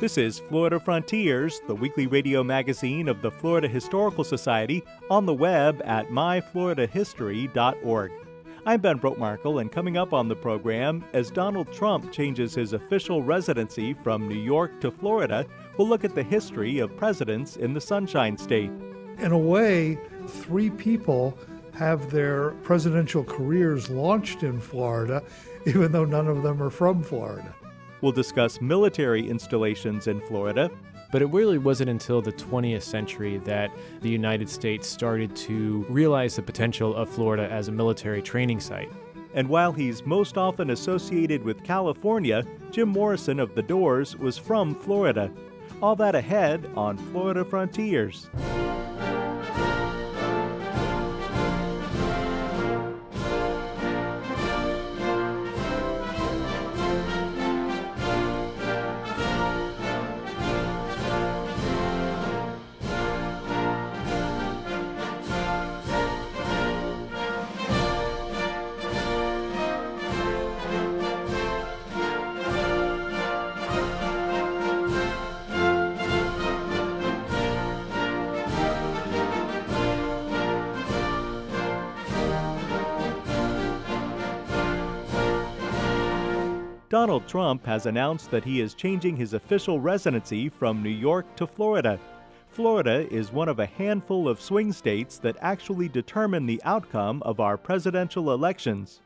This is Florida Frontiers, the weekly radio magazine of the Florida Historical Society, on the web at myfloridahistory.org. I'm Ben Brotemarkle, and coming up on the program, as Donald Trump changes his official residency from New York to Florida, we'll look at the history of presidents in the Sunshine State. In a way, three people have their presidential careers launched in Florida, even though none of them are from Florida. We'll discuss military installations in Florida. But it really wasn't until the 20th century that the United States started to realize the potential of Florida as a military training site. And while he's most often associated with California, Jim Morrison of The Doors was from Florida. All that ahead on Florida Frontiers. Donald Trump has announced that he is changing his official residency from New York to Florida. Florida is one of a handful of swing states that actually determine the outcome of our presidential elections.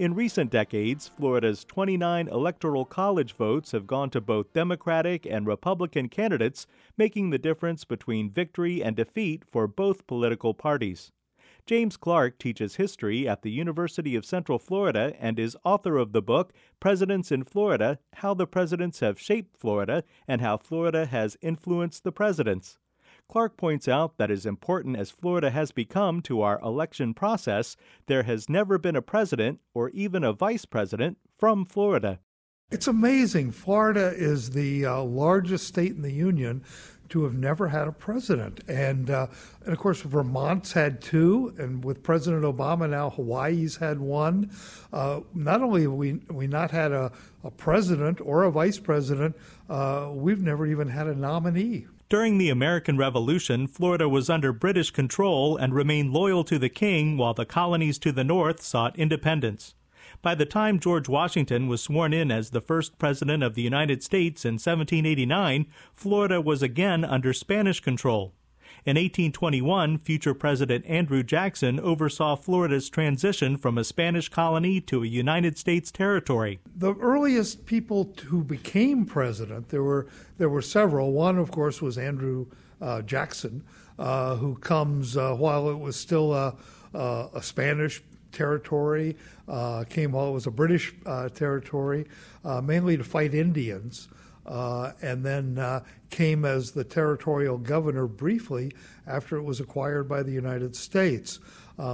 In recent decades, Florida's 29 electoral college votes have gone to both Democratic and Republican candidates, making the difference between victory and defeat for both political parties. James Clark teaches history at the University of Central Florida and is author of the book Presidents in Florida How the Presidents Have Shaped Florida and How Florida Has Influenced the Presidents. Clark points out that as important as Florida has become to our election process, there has never been a president or even a vice president from Florida. It's amazing. Florida is the uh, largest state in the union to have never had a president. And, uh, and of course, Vermont's had two, and with President Obama now, Hawaii's had one. Uh, not only have we, we not had a, a president or a vice president, uh, we've never even had a nominee. During the American Revolution, Florida was under British control and remained loyal to the king while the colonies to the north sought independence. By the time George Washington was sworn in as the first president of the United States in 1789, Florida was again under Spanish control. In 1821, future President Andrew Jackson oversaw Florida's transition from a Spanish colony to a United States territory. The earliest people who became president, there were there were several. One, of course, was Andrew uh, Jackson, uh, who comes uh, while it was still a, a Spanish territory, uh, came while it was a British uh, territory, uh, mainly to fight Indians. Uh, and then uh, came as the territorial governor briefly after it was acquired by the United States.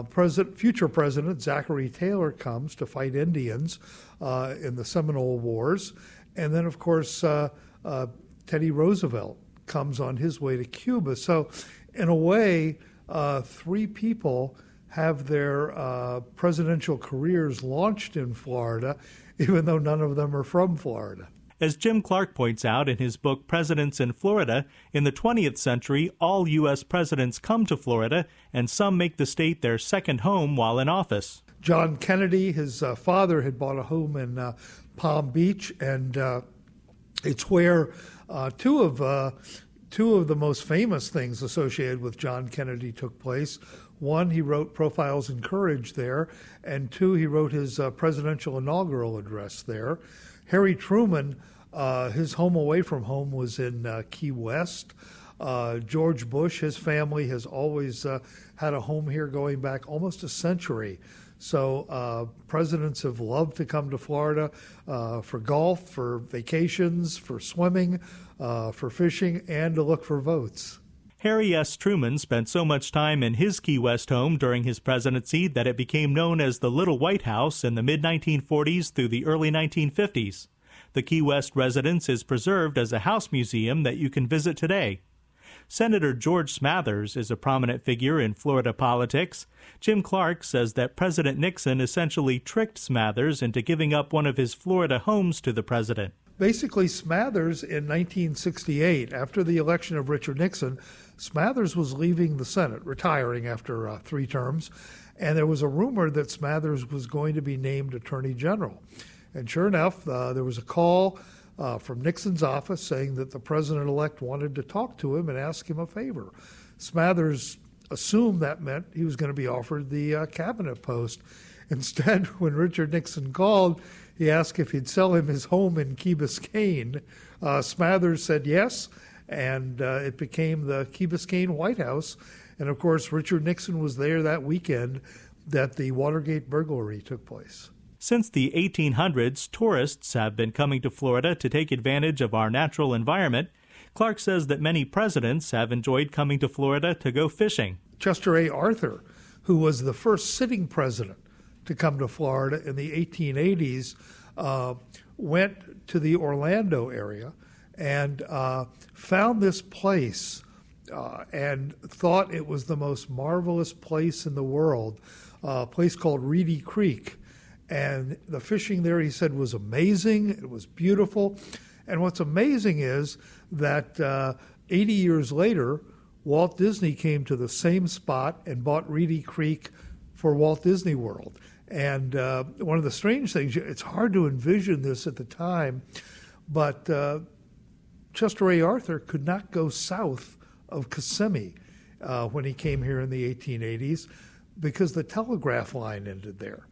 President, future President Zachary Taylor comes to fight Indians in the Seminole Wars. And then, of course, Teddy Roosevelt comes on his way to Cuba. So, in a way, three people have their uh, presidential careers launched in Florida, even though none of them are from Florida. As Jim Clark points out in his book Presidents in Florida, in the 20th century, all U.S. presidents come to Florida, and some make the state their second home while in office. John Kennedy, his uh, father, had bought a home in uh, Palm Beach, and uh, it's where uh, two of uh, two of the most famous things associated with John Kennedy took place. One, he wrote Profiles in Courage there, and two, he wrote his uh, presidential inaugural address there. Harry Truman, uh, his home away from home was in uh, Key West. Uh, George Bush, his family has always uh, had a home here going back almost a century. So uh, presidents have loved to come to Florida for golf, for vacations, for swimming, for fishing, and to look for votes. Harry S. Truman spent so much time in his Key West home during his presidency that it became known as the Little White House in the mid 1940s through the early 1950s. The Key West residence is preserved as a house museum that you can visit today. Senator George Smathers is a prominent figure in Florida politics. Jim Clark says that President Nixon essentially tricked Smathers into giving up one of his Florida homes to the president. Basically, Smathers in 1968, after the election of Richard Nixon, Smathers was leaving the Senate, retiring after uh, three terms, and there was a rumor that Smathers was going to be named Attorney General. And sure enough, uh, there was a call uh, from Nixon's office saying that the president elect wanted to talk to him and ask him a favor. Smathers assumed that meant he was going to be offered the uh, cabinet post. Instead, when Richard Nixon called, he asked if he'd sell him his home in Key Biscayne. Uh, Smathers said yes and uh, it became the Key Biscayne White House. And of course, Richard Nixon was there that weekend that the Watergate burglary took place. Since the 1800s, tourists have been coming to Florida to take advantage of our natural environment. Clark says that many presidents have enjoyed coming to Florida to go fishing. Chester A. Arthur, who was the first sitting president to come to Florida in the 1880s, uh, went to the Orlando area and uh, found this place uh, and thought it was the most marvelous place in the world, uh, a place called Reedy Creek. And the fishing there, he said, was amazing. It was beautiful. And what's amazing is that uh, 80 years later, Walt Disney came to the same spot and bought Reedy Creek for Walt Disney World. And uh, one of the strange things, it's hard to envision this at the time, but uh, Chester A. Arthur could not go south of Kissimmee uh, when he came here in the 1880s because the telegraph line ended there.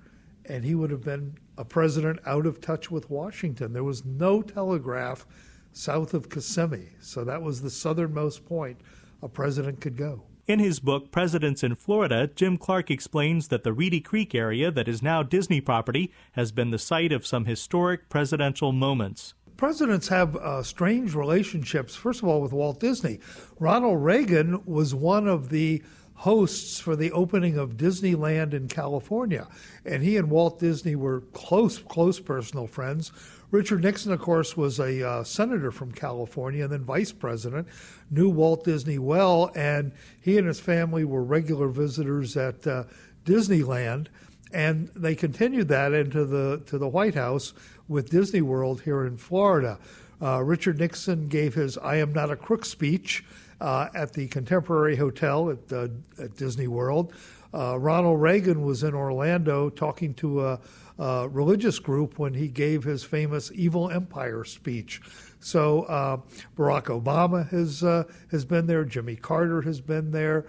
And he would have been a president out of touch with Washington. There was no telegraph south of Kissimmee. So that was the southernmost point a president could go. In his book, Presidents in Florida, Jim Clark explains that the Reedy Creek area that is now Disney property has been the site of some historic presidential moments presidents have uh, strange relationships, first of all, with Walt Disney. Ronald Reagan was one of the hosts for the opening of Disneyland in California. And he and Walt Disney were close, close personal friends. Richard Nixon, of course, was a uh, senator from California and then vice president, knew Walt Disney well, and he and his family were regular visitors at uh, Disneyland. And they continued that into the to the White House with Disney World here in Florida. Uh, Richard Nixon gave his I Am Not a Crook speech uh, at the Contemporary Hotel at, uh, at Disney World. Uh, Ronald Reagan was in Orlando talking to a, a, religious group when he gave his famous Evil Empire speech. So uh, Barack Obama has uh, has been there. Jimmy Carter has been there.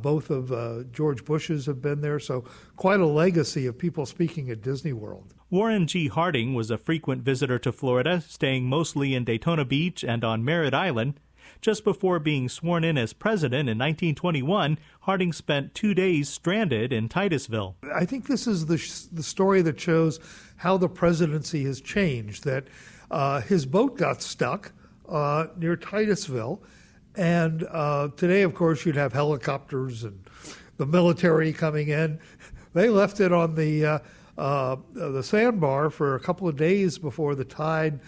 both of George Bush's have been there. So quite a legacy of people speaking at Disney World. Warren G. Harding was a frequent visitor to Florida, staying mostly in Daytona Beach and on Merritt Island. Just before being sworn in as president in 1921, Harding spent two days stranded in Titusville. I think this is the, the story that shows how the presidency has changed. That uh, his boat got stuck uh, near Titusville, and uh, today, of course, you'd have helicopters and the military coming in. They left it on the uh, the sandbar for a couple of days before the tide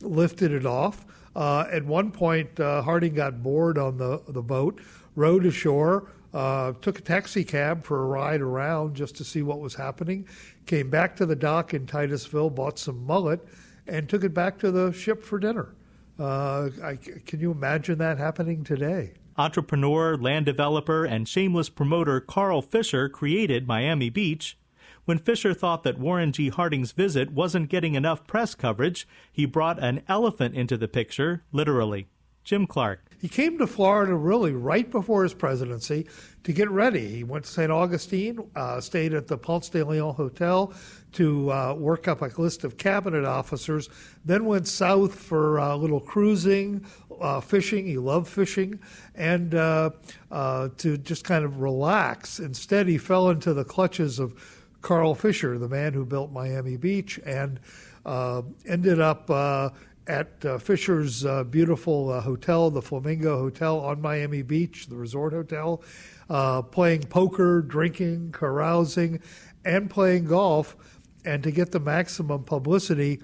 lifted it off. Uh, at one point, uh, Harding got bored on the, the boat, rowed ashore, uh, took a taxi cab for a ride around just to see what was happening, came back to the dock in Titusville, bought some mullet, and took it back to the ship for dinner. Uh, I, can you imagine that happening today? Entrepreneur, land developer, and shameless promoter Carl Fisher created Miami Beach when Fisher thought that Warren G. Harding's visit wasn't getting enough press coverage, he brought an elephant into the picture, literally. Jim Clark. He came to Florida really right before his presidency to get ready. He went to St. Augustine, uh, stayed at the Ponce de Leon Hotel to uh, work up a list of cabinet officers, then went south for a little cruising, uh, fishing. He loved fishing, and uh, uh, to just kind of relax. Instead, he fell into the clutches of Carl Fisher, the man who built Miami Beach, and uh, ended up uh, at uh, Fisher's uh, beautiful uh, hotel, the Flamingo Hotel on Miami Beach, the resort hotel, uh, playing poker, drinking, carousing, and playing golf. And to get the maximum publicity,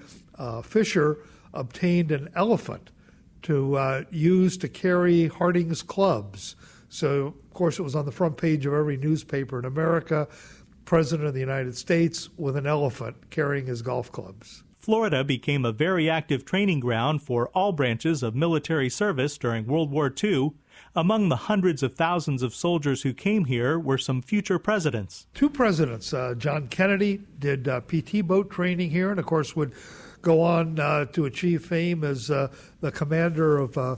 Fisher obtained an elephant to use to carry Harding's clubs. So, of course, it was on the front page of every newspaper in America. President of the United States with an elephant carrying his golf clubs. Florida became a very active training ground for all branches of military service during World War II. Among the hundreds of thousands of soldiers who came here were some future presidents. Two presidents. Uh, John Kennedy did uh, PT boat training here, and of course would go on uh, to achieve fame as uh, the commander of uh,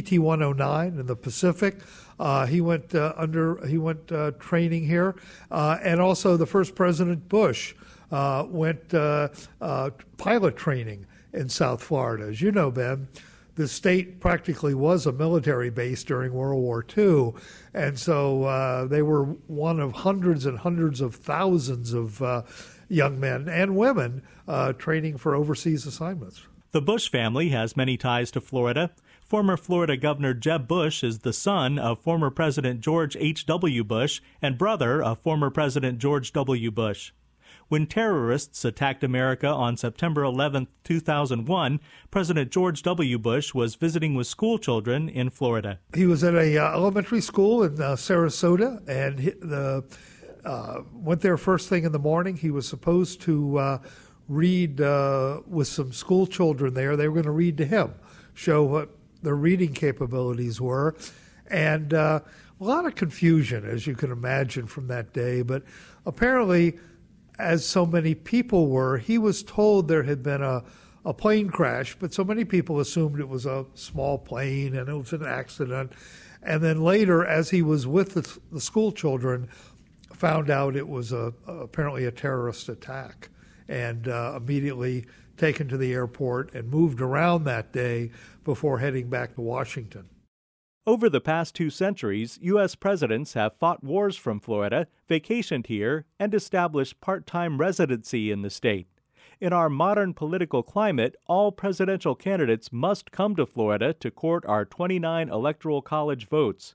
PT 109 in the Pacific. Uh, he went under he went training here, and also the first President Bush uh, went uh, uh, pilot training in South Florida. As you know, Ben, the state practically was a military base during World War II, and so uh, they were one of hundreds and hundreds of thousands of uh, young men and women uh, training for overseas assignments. The Bush family has many ties to Florida. Former Florida Governor Jeb Bush is the son of former President George H.W. Bush and brother of former President George W. Bush. When terrorists attacked America on September 11, 2001, President George W. Bush was visiting with school children in Florida. He was at a uh, elementary school in uh, Sarasota and the, uh, went there first thing in the morning. He was supposed to uh, read uh, with some school children there. They were going to read to him, show what their reading capabilities were. And uh, a lot of confusion, as you can imagine, from that day. But apparently, as so many people were, he was told there had been a, a plane crash, but so many people assumed it was a small plane and it was an accident. And then later, as he was with the, the school children, found out it was a, apparently a terrorist attack and uh, immediately taken to the airport and moved around that day before heading back to Washington. Over the past two centuries, U.S. presidents have fought wars from Florida, vacationed here, and established part time residency in the state. In our modern political climate, all presidential candidates must come to Florida to court our 29 Electoral College votes.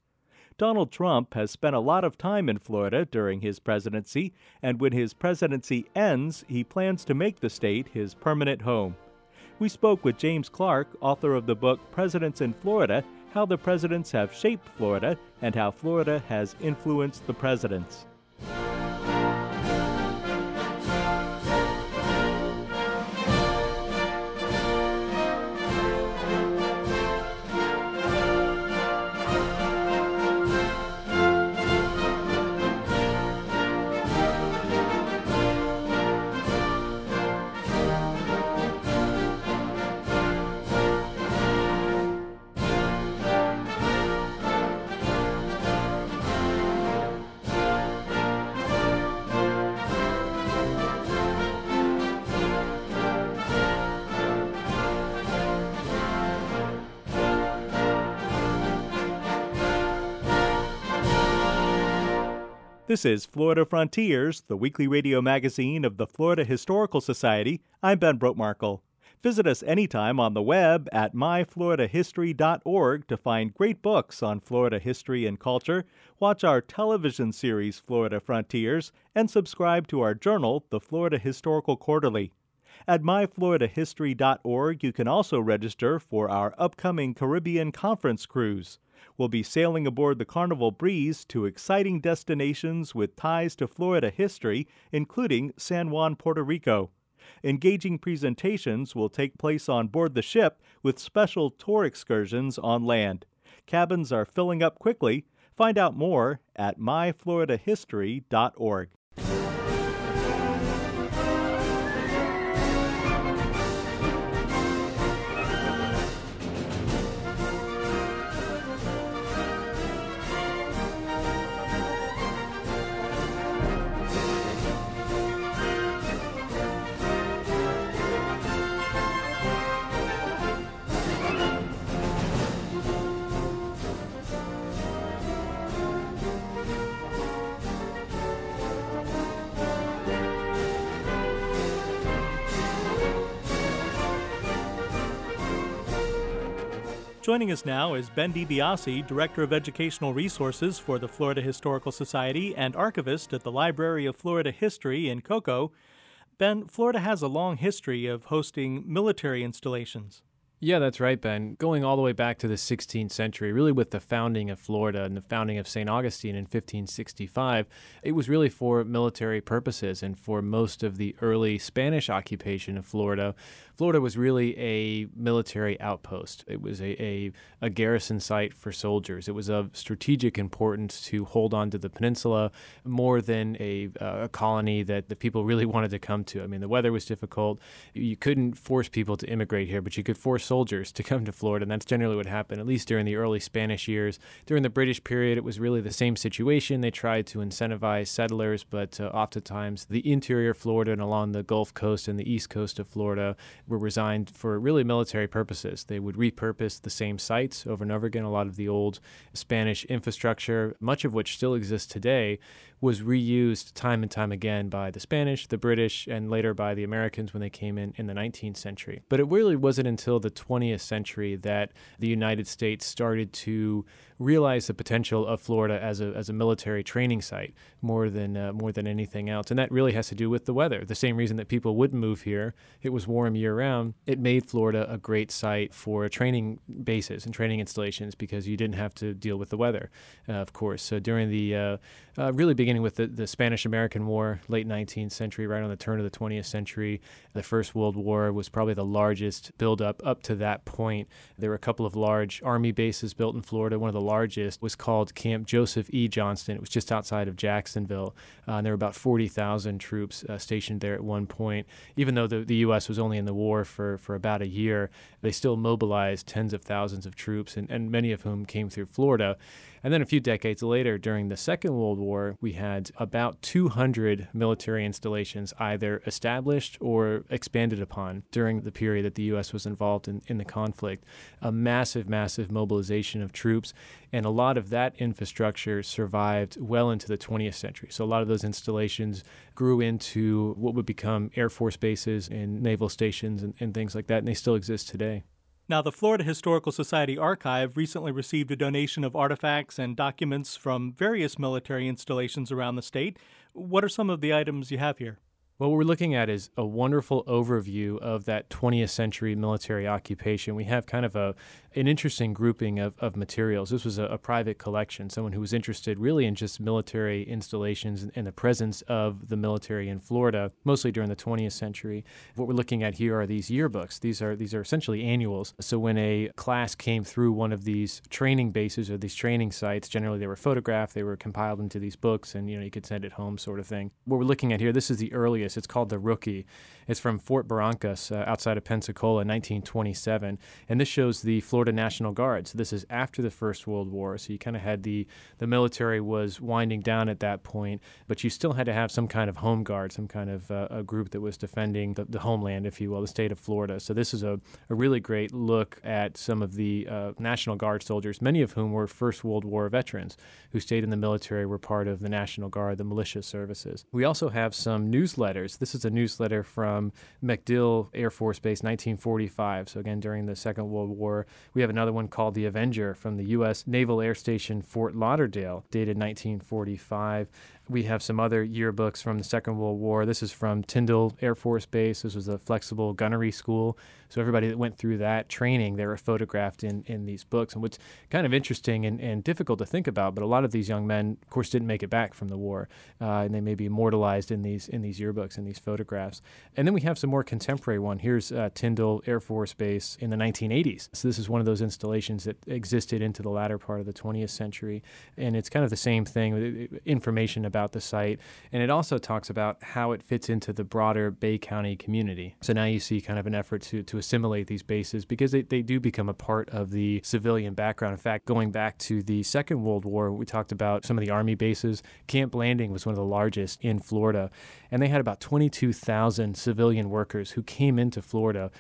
Donald Trump has spent a lot of time in Florida during his presidency, and when his presidency ends, he plans to make the state his permanent home. We spoke with James Clark, author of the book Presidents in Florida how the presidents have shaped Florida and how Florida has influenced the presidents. This is Florida Frontiers, the weekly radio magazine of the Florida Historical Society. I'm Ben Brotemarkle. Visit us anytime on the web at myfloridahistory.org to find great books on Florida history and culture, watch our television series Florida Frontiers, and subscribe to our journal, the Florida Historical Quarterly. At myfloridahistory.org, you can also register for our upcoming Caribbean Conference cruise will be sailing aboard the Carnival Breeze to exciting destinations with ties to Florida history, including San Juan, Puerto Rico. Engaging presentations will take place on board the ship with special tour excursions on land. Cabins are filling up quickly. Find out more at myfloridahistory.org. Joining us now is Ben DiBiase, Director of Educational Resources for the Florida Historical Society and archivist at the Library of Florida History in Cocoa. Ben, Florida has a long history of hosting military installations. Yeah, that's right, Ben. Going all the way back to the 16th century, really with the founding of Florida and the founding of St. Augustine in 1565, it was really for military purposes. And for most of the early Spanish occupation of Florida, Florida was really a military outpost. It was a, a, a garrison site for soldiers. It was of strategic importance to hold on to the peninsula more than a, uh, a colony that the people really wanted to come to. I mean, the weather was difficult. You couldn't force people to immigrate here, but you could force soldiers to come to Florida, and that's generally what happened, at least during the early Spanish years. During the British period, it was really the same situation. They tried to incentivize settlers, but uh, oftentimes the interior Florida and along the Gulf Coast and the east coast of Florida were resigned for really military purposes. They would repurpose the same sites over and over again. A lot of the old Spanish infrastructure, much of which still exists today, was reused time and time again by the Spanish, the British, and later by the Americans when they came in in the 19th century. But it really wasn't until the 20th century that the United States started to realize the potential of Florida as a, as a military training site more than uh, more than anything else, and that really has to do with the weather. The same reason that people wouldn't move here, it was warm year round. It made Florida a great site for training bases and training installations because you didn't have to deal with the weather, uh, of course. So during the uh, uh really beginning with the, the Spanish American War, late 19th century, right on the turn of the 20th century, the First World War was probably the largest buildup up to that point. There were a couple of large army bases built in Florida. One of the largest was called Camp Joseph E. Johnston. It was just outside of Jacksonville. Uh, and there were about 40,000 troops uh, stationed there at one point. Even though the, the U.S. was only in the war for, for about a year, they still mobilized tens of thousands of troops, and, and many of whom came through Florida. And then a few decades later, during the Second World War, we had about 200 military installations either established or expanded upon during the period that the U.S. was involved in, in the conflict. A massive, massive mobilization of troops. And a lot of that infrastructure survived well into the 20th century. So a lot of those installations grew into what would become Air Force bases and naval stations and, and things like that. And they still exist today. Now, the Florida Historical Society Archive recently received a donation of artifacts and documents from various military installations around the state. What are some of the items you have here? What we're looking at is a wonderful overview of that 20th century military occupation. We have kind of a an interesting grouping of, of materials. This was a, a, private collection, someone who was interested really in just military installations and, and, the presence of the military in Florida, mostly during the 20th century. What we're looking at here are these yearbooks. These are these are essentially annuals. So when a class came through one of these training bases or these training sites, generally they were photographed, they were compiled into these books, and you know you could send it home, sort of thing. What we're looking at here, this is the earliest. It's called the Rookie. It's from Fort Barrancas uh, outside of Pensacola, 1927, and this shows the Florida Florida National Guard. So this is after the First World War. So you kind of had the the military was winding down at that point, but you still had to have some kind of home guard, some kind of uh, a group that was defending the, the, homeland, if you will, the state of Florida. So this is a, a really great look at some of the uh, National Guard soldiers, many of whom were First World War veterans who stayed in the military, were part of the National Guard, the militia services. We also have some newsletters. This is a newsletter from MacDill Air Force Base, 1945. So again, during the Second World War, we have another one called The Avenger from the U.S. Naval Air Station Fort Lauderdale, dated 1945 we have some other yearbooks from the Second World War. This is from Tyndall Air Force Base. This was a flexible gunnery school. So everybody that went through that training, they were photographed in, in these books. And what's kind of interesting and, and difficult to think about, but a lot of these young men, of course, didn't make it back from the war, uh, and they may be immortalized in these in these yearbooks and these photographs. And then we have some more contemporary one. Here's uh, Tyndall Air Force Base in the 1980s. So this is one of those installations that existed into the latter part of the 20th century, and it's kind of the same thing, information about about the site. And it also talks about how it fits into the broader Bay County community. So now you see kind of an effort to, to assimilate these bases because they, they do become a part of the civilian background. In fact, going back to the Second World War, we talked about some of the Army bases. Camp Blanding was one of the largest in Florida, and they had about 22,000 civilian workers who came into Florida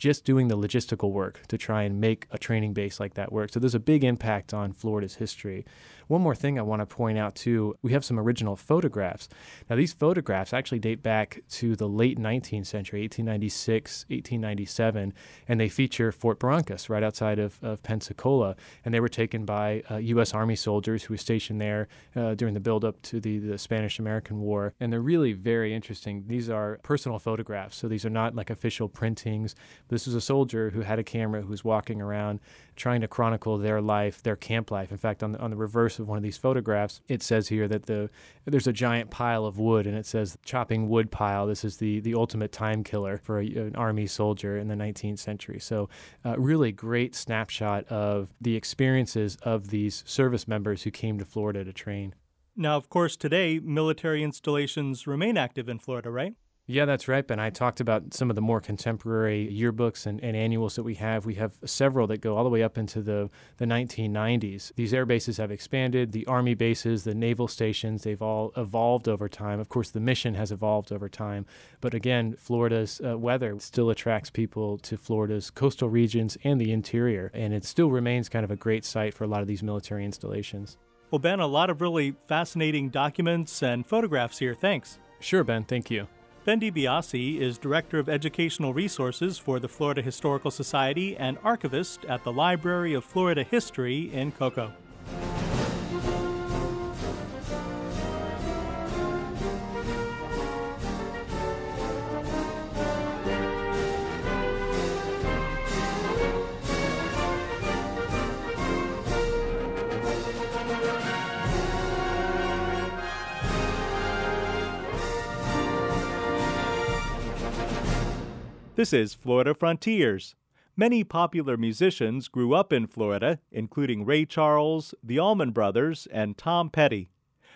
just doing the logistical work to try and make a training base like that work. So there's a big impact on Florida's history. One more thing I want to point out too we have some original photographs. Now, these photographs actually date back to the late 19th century, 1896, 1897, and they feature Fort Barrancas right outside of, of Pensacola. And they were taken by uh, U.S. Army soldiers who were stationed there uh, during the buildup to the, the Spanish American War. And they're really very interesting. These are personal photographs, so these are not like official printings. This is a soldier who had a camera who was walking around trying to chronicle their life, their camp life. In fact, on the, on the reverse of one of these photographs, it says here that the there's a giant pile of wood, and it says chopping wood pile. This is the the ultimate time killer for a, an army soldier in the 19th century. So, uh, really great snapshot of the experiences of these service members who came to Florida to train. Now, of course, today military installations remain active in Florida, right? Yeah, that's right, Ben. I talked about some of the more contemporary yearbooks and, and, annuals that we have. We have several that go all the way up into the, the 1990s. These air bases have expanded, the Army bases, the naval stations, they've all evolved over time. Of course, the mission has evolved over time. But again, Florida's uh, weather still attracts people to Florida's coastal regions and the interior, and it still remains kind of a great site for a lot of these military installations. Well, Ben, a lot of really fascinating documents and photographs here. Thanks. Sure, Ben. Thank you. Ben DiBiase is Director of Educational Resources for the Florida Historical Society and archivist at the Library of Florida History in Cocoa. This is Florida Frontiers. Many popular musicians grew up in Florida, including Ray Charles, the Allman Brothers, and Tom Petty.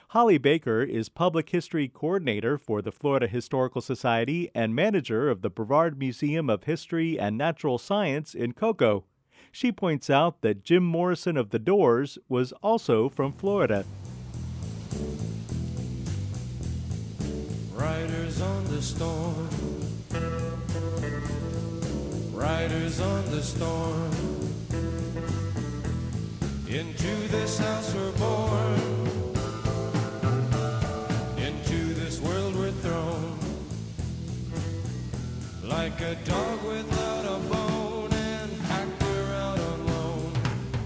Holly Baker is Public History Coordinator for the Florida Historical Society and manager of the Brevard Museum of History and Natural Science in Cocoa. She points out that Jim Morrison of The Doors was also from Florida. Riders on the storm riders on the storm. Into this house we're born. Into this world we're thrown. Like a dog without a bone and packed out alone.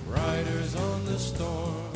Riders on the storm.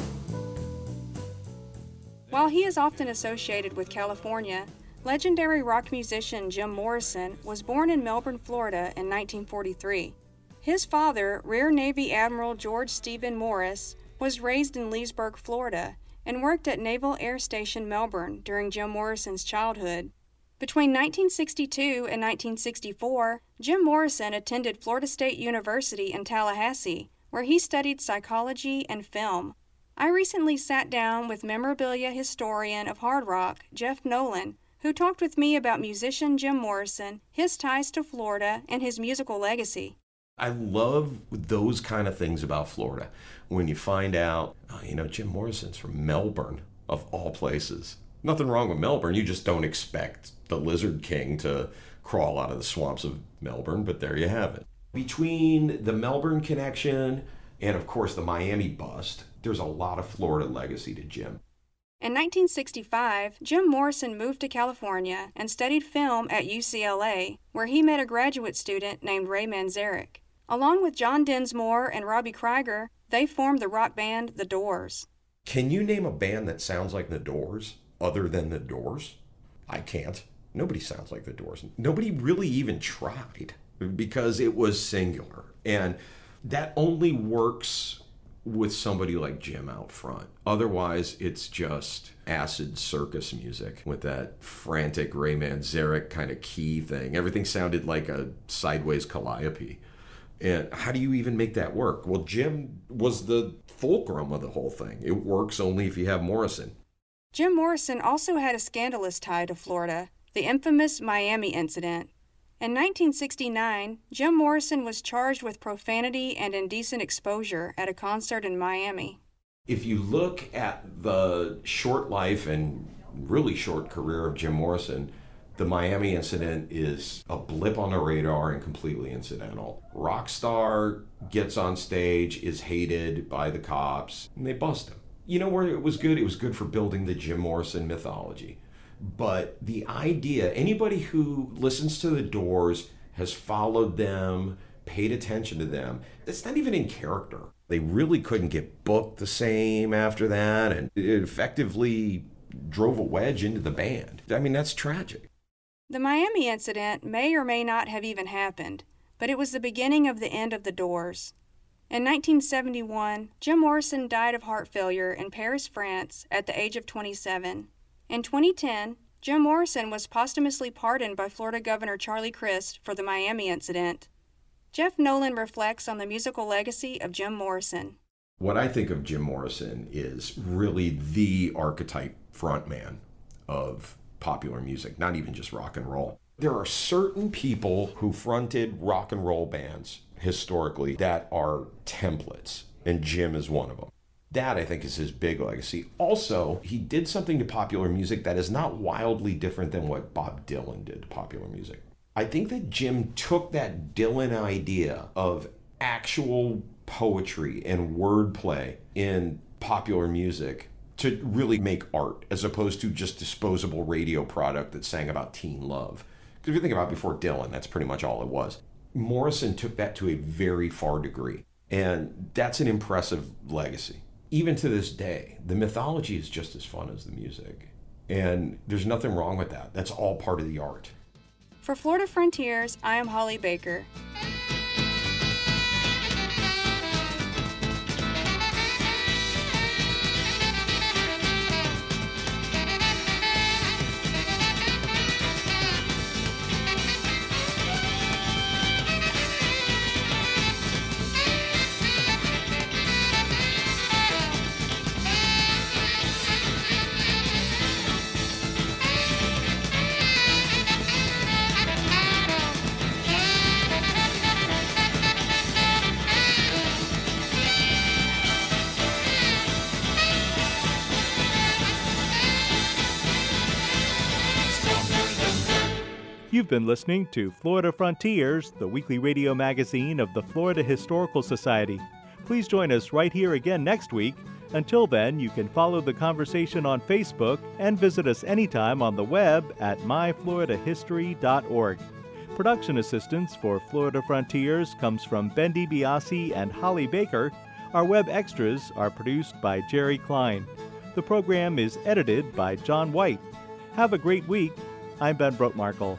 While he is often associated with California, Legendary rock musician Jim Morrison was born in Melbourne, Florida in 1943. His father, Rear Navy Admiral George Stephen Morris, was raised in Leesburg, Florida, and worked at Naval Air Station Melbourne during Jim Morrison's childhood. Between 1962 and 1964, Jim Morrison attended Florida State University in Tallahassee, where he studied psychology and film. I recently sat down with memorabilia historian of hard rock, Jeff Nolan, who talked with me about musician Jim Morrison, his ties to Florida, and his musical legacy. I love those kind of things about Florida. When you find out, oh, you know, Jim Morrison's from Melbourne, of all places. Nothing wrong with Melbourne. You just don't expect the Lizard King to crawl out of the swamps of Melbourne, but there you have it. Between the Melbourne connection and, of course, the Miami bust, there's a lot of Florida legacy to Jim. In 1965, Jim Morrison moved to California and studied film at UCLA, where he met a graduate student named Ray Manzarek. Along with John Densmore and Robbie Krieger, they formed the rock band The Doors. Can you name a band that sounds like The Doors other than The Doors? I can't. Nobody sounds like The Doors. Nobody really even tried because it was singular. And that only works with somebody like Jim out front. Otherwise, it's just acid circus music with that frantic Ray Manzarek kind of key thing. Everything sounded like a sideways calliope. And how do you even make that work? Well, Jim was the fulcrum of the whole thing. It works only if you have Morrison. Jim Morrison also had a scandalous tie to Florida, the infamous Miami incident. In 1969, Jim Morrison was charged with profanity and indecent exposure at a concert in Miami. If you look at the short life and really short career of Jim Morrison, the Miami incident is a blip on the radar and completely incidental. Rockstar gets on stage, is hated by the cops, and they bust him. You know where it was good? It was good for building the Jim Morrison mythology. But the idea, anybody who listens to the Doors has followed them, paid attention to them, it's not even in character. They really couldn't get booked the same after that, and it effectively drove a wedge into the band. I mean, that's tragic. The Miami incident may or may not have even happened, but it was the beginning of the end of the Doors. In 1971, Jim Morrison died of heart failure in Paris, France, at the age of 27. In 2010, Jim Morrison was posthumously pardoned by Florida Governor Charlie Crist for the Miami incident. Jeff Nolan reflects on the musical legacy of Jim Morrison. What I think of Jim Morrison is really the archetype frontman of popular music, not even just rock and roll. There are certain people who fronted rock and roll bands historically that are templates, and Jim is one of them. That, I think, is his big legacy. Also, he did something to popular music that is not wildly different than what Bob Dylan did to popular music. I think that Jim took that Dylan idea of actual poetry and wordplay in popular music to really make art as opposed to just disposable radio product that sang about teen love. Because if you think about before Dylan, that's pretty much all it was. Morrison took that to a very far degree, and that's an impressive legacy even to this day, the mythology is just as fun as the music. And there's nothing wrong with that. That's all part of the art. For Florida Frontiers, I am Holly Baker. You've been listening to Florida Frontiers, the weekly radio magazine of the Florida Historical Society. Please join us right here again next week. Until then, you can follow the conversation on Facebook and visit us anytime on the web at myfloridahistory.org. Production assistance for Florida Frontiers comes from Bendy DiBiase and Holly Baker. Our web extras are produced by Jerry Klein. The program is edited by John White. Have a great week. I'm Ben Brotemarkle.